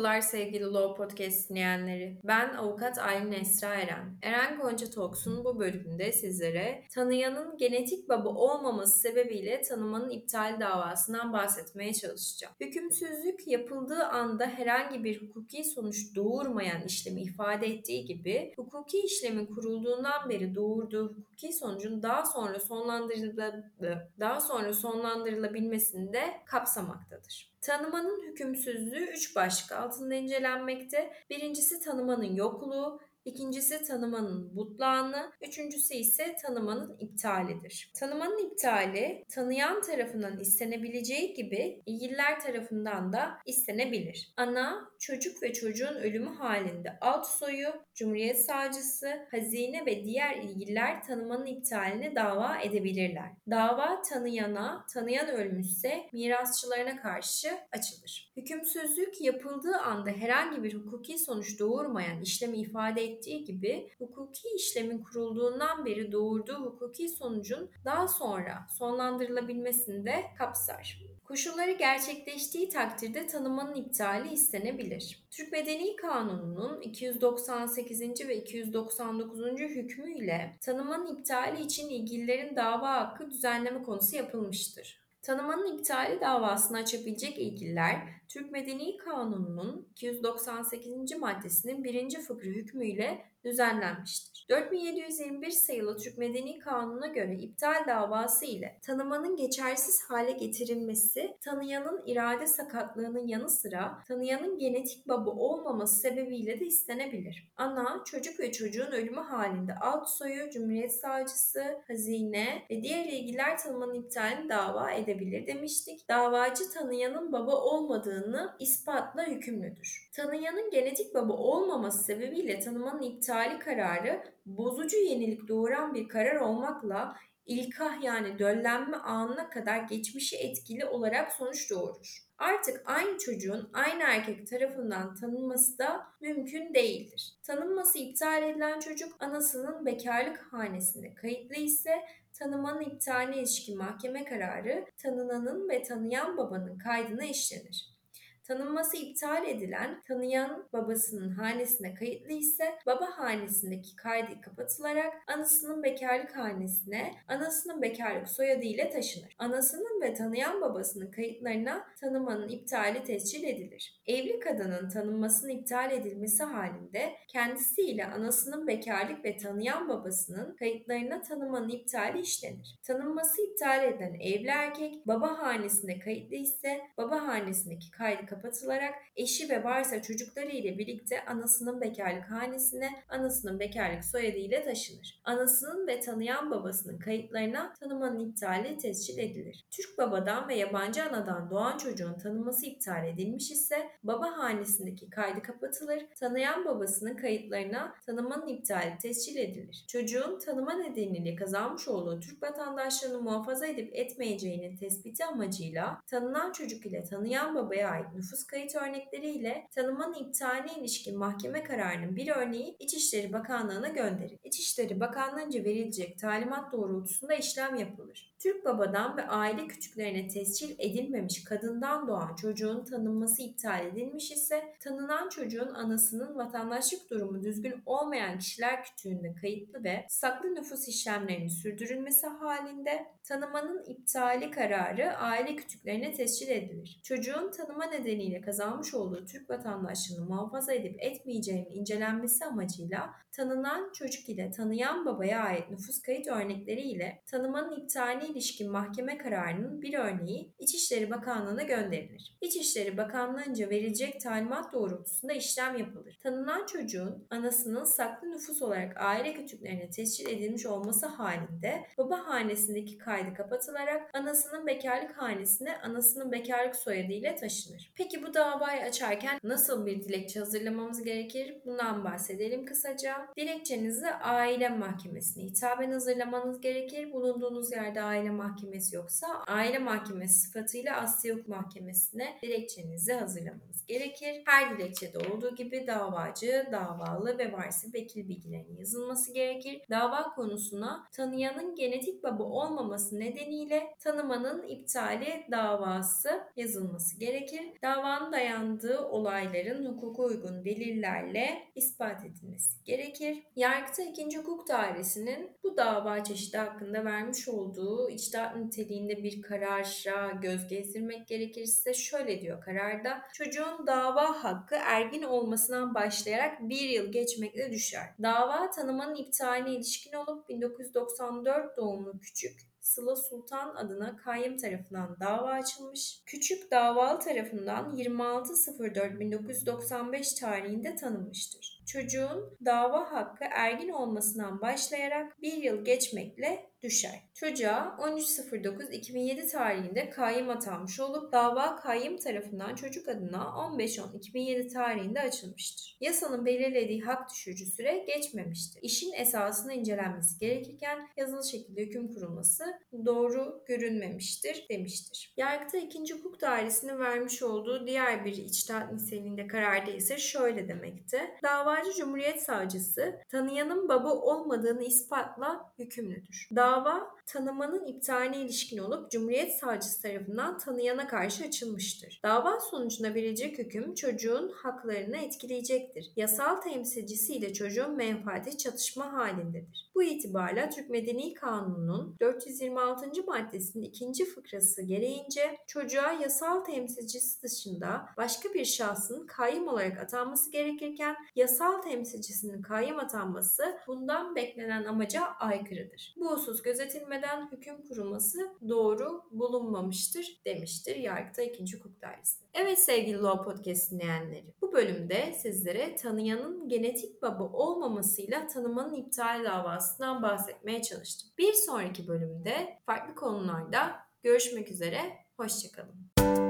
Merhabalar sevgili Law Podcast dinleyenleri. Ben avukat Aylin Esra Eren. Eren Gonca Talks'un bu bölümünde sizlere tanıyanın genetik baba olmaması sebebiyle tanımanın iptal davasından bahsetmeye çalışacağım. Hükümsüzlük yapıldığı anda herhangi bir hukuki sonuç doğurmayan işlemi ifade ettiği gibi hukuki işlemin kurulduğundan beri doğurduğu hukuki sonucun daha sonra sonlandırılabilmesi daha sonra sonlandırılabilmesini de kapsamaktadır. Tanımanın hükümsüzlüğü üç başlık altında incelenmekte. Birincisi tanımanın yokluğu, İkincisi tanımanın butlağını, üçüncüsü ise tanımanın iptalidir. Tanımanın iptali tanıyan tarafından istenebileceği gibi ilgililer tarafından da istenebilir. Ana, çocuk ve çocuğun ölümü halinde alt soyu, Cumhuriyet Savcısı, hazine ve diğer ilgililer tanımanın iptalini dava edebilirler. Dava tanıyana, tanıyan ölmüşse mirasçılarına karşı açılır. Hükümsüzlük yapıldığı anda herhangi bir hukuki sonuç doğurmayan işlemi ifade ettiği gibi hukuki işlemin kurulduğundan beri doğurduğu hukuki sonucun daha sonra sonlandırılabilmesini de kapsar. Koşulları gerçekleştiği takdirde tanımanın iptali istenebilir. Türk Medeni Kanunu'nun 298. ve 299. hükmüyle tanımanın iptali için ilgililerin dava hakkı düzenleme konusu yapılmıştır. Tanımanın iptali davasını açabilecek ilgililer Türk Medeni Kanunu'nun 298. maddesinin birinci fıkrı hükmüyle düzenlenmiştir. 4721 sayılı Türk Medeni Kanunu'na göre iptal davası ile tanımanın geçersiz hale getirilmesi, tanıyanın irade sakatlığının yanı sıra tanıyanın genetik baba olmaması sebebiyle de istenebilir. Ana, çocuk ve çocuğun ölümü halinde alt soyu, Cumhuriyet Savcısı, hazine ve diğer ilgiler tanımanın iptalini dava edebilir demiştik. Davacı tanıyanın baba olmadığını ispatla yükümlüdür. Tanıyanın genetik baba olmaması sebebiyle tanımanın iptali iptali kararı bozucu yenilik doğuran bir karar olmakla ilkah yani döllenme anına kadar geçmişi etkili olarak sonuç doğurur. Artık aynı çocuğun aynı erkek tarafından tanınması da mümkün değildir. Tanınması iptal edilen çocuk anasının bekarlık hanesinde kayıtlı ise tanımanın iptaline ilişkin mahkeme kararı tanınanın ve tanıyan babanın kaydına işlenir. Tanınması iptal edilen tanıyan babasının hanesine kayıtlı ise baba hanesindeki kaydı kapatılarak anasının bekarlık hanesine anasının bekarlık soyadı ile taşınır. Anasının ve tanıyan babasının kayıtlarına tanımanın iptali tescil edilir. Evli kadının tanınmasının iptal edilmesi halinde kendisiyle anasının bekarlık ve tanıyan babasının kayıtlarına tanımanın iptali işlenir. Tanınması iptal edilen evli erkek baba hanesinde kayıtlı ise baba hanesindeki kaydı kapatılarak kapatılarak eşi ve varsa çocukları ile birlikte anasının bekarlık hanesine anasının bekarlık soyadı ile taşınır. Anasının ve tanıyan babasının kayıtlarına tanımanın iptali tescil edilir. Türk babadan ve yabancı anadan doğan çocuğun tanınması iptal edilmiş ise baba hanesindeki kaydı kapatılır. Tanıyan babasının kayıtlarına tanımanın iptali tescil edilir. Çocuğun tanıma nedeniyle kazanmış olduğu Türk vatandaşlığını muhafaza edip etmeyeceğinin tespiti amacıyla tanınan çocuk ile tanıyan babaya ait nüfus kayıt örnekleriyle tanımanın iptaline ilişkin mahkeme kararının bir örneği İçişleri Bakanlığı'na gönderilir. İçişleri Bakanlığı'nca verilecek talimat doğrultusunda işlem yapılır. Türk babadan ve aile küçüklerine tescil edilmemiş kadından doğan çocuğun tanınması iptal edilmiş ise tanınan çocuğun anasının vatandaşlık durumu düzgün olmayan kişiler kütüğünde kayıtlı ve saklı nüfus işlemlerinin sürdürülmesi halinde tanımanın iptali kararı aile kütüklerine tescil edilir. Çocuğun tanıma nedeni nedeniyle kazanmış olduğu Türk vatandaşlığını muhafaza edip etmeyeceğinin incelenmesi amacıyla tanınan çocuk ile tanıyan babaya ait nüfus kayıt örnekleri ile tanımanın iptaline ilişkin mahkeme kararının bir örneği İçişleri Bakanlığı'na gönderilir. İçişleri Bakanlığı'nca verilecek talimat doğrultusunda işlem yapılır. Tanınan çocuğun anasının saklı nüfus olarak aile kütüklerine tescil edilmiş olması halinde baba hanesindeki kaydı kapatılarak anasının bekarlık hanesine anasının bekarlık soyadı ile taşınır. Peki bu davayı açarken nasıl bir dilekçe hazırlamamız gerekir? Bundan bahsedelim kısaca. Dilekçenizi aile mahkemesine hitaben hazırlamanız gerekir. Bulunduğunuz yerde aile mahkemesi yoksa aile mahkemesi sıfatıyla Asya Hukuk Mahkemesi'ne dilekçenizi hazırlamanız gerekir. Her dilekçede olduğu gibi davacı, davalı ve varsa vekil bilgilerinin yazılması gerekir. Dava konusuna tanıyanın genetik baba olmaması nedeniyle tanımanın iptali davası yazılması gerekir. Davanın dayandığı olayların hukuka uygun delillerle ispat edilmesi gerekir. Yargıta 2. Hukuk Dairesi'nin bu dava çeşidi hakkında vermiş olduğu içtihat niteliğinde bir karara göz gezdirmek gerekirse şöyle diyor kararda. Çocuğun dava hakkı ergin olmasından başlayarak bir yıl geçmekle düşer. Dava tanımanın iptaline ilişkin olup 1994 doğumlu küçük Sıla Sultan adına kayyum tarafından dava açılmış. Küçük davalı tarafından 26.04.1995 tarihinde tanınmıştır. Çocuğun dava hakkı ergin olmasından başlayarak bir yıl geçmekle düşer. Çocuğa 13.09.2007 tarihinde kayyum atanmış olup dava kayyum tarafından çocuk adına 15.10.2007 tarihinde açılmıştır. Yasanın belirlediği hak düşürücü süre geçmemiştir. İşin esasının incelenmesi gerekirken yazılı şekilde hüküm kurulması doğru görünmemiştir demiştir. Yargıta 2. Hukuk Dairesi'nin vermiş olduğu diğer bir içtihat niteliğinde kararda ise şöyle demekte. Davacı Cumhuriyet Savcısı tanıyanın baba olmadığını ispatla yükümlüdür. Dava tanımanın iptaline ilişkin olup Cumhuriyet Savcısı tarafından tanıyana karşı açılmıştır. Dava sonucunda verilecek hüküm çocuğun haklarını etkileyecektir. Yasal temsilcisi ile çocuğun menfaati çatışma halindedir. Bu itibarla Türk Medeni Kanunu'nun 426. maddesinin ikinci fıkrası gereğince çocuğa yasal temsilcisi dışında başka bir şahsın kayyum olarak atanması gerekirken yasal temsilcisinin kayyum atanması bundan beklenen amaca aykırıdır. Bu husus gözetilmeden hüküm kurulması doğru bulunmamıştır demiştir Yargıtay 2. Hukuk Dairesi. Evet sevgili Law Podcast dinleyenleri. Bu bölümde sizlere tanıyanın genetik baba olmamasıyla tanımanın iptal davasından bahsetmeye çalıştım. Bir sonraki bölümde farklı konularda görüşmek üzere. Hoşçakalın.